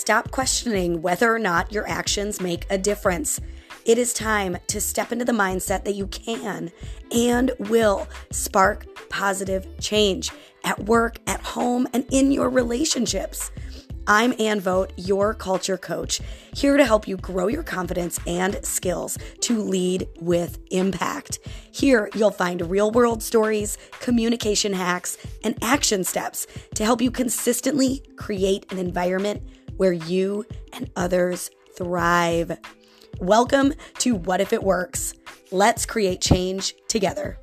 Stop questioning whether or not your actions make a difference. It is time to step into the mindset that you can and will spark positive change at work, at home, and in your relationships. I'm Ann Vogt, your culture coach, here to help you grow your confidence and skills to lead with impact. Here, you'll find real world stories, communication hacks, and action steps to help you consistently create an environment where you and others thrive. Welcome to What If It Works? Let's create change together.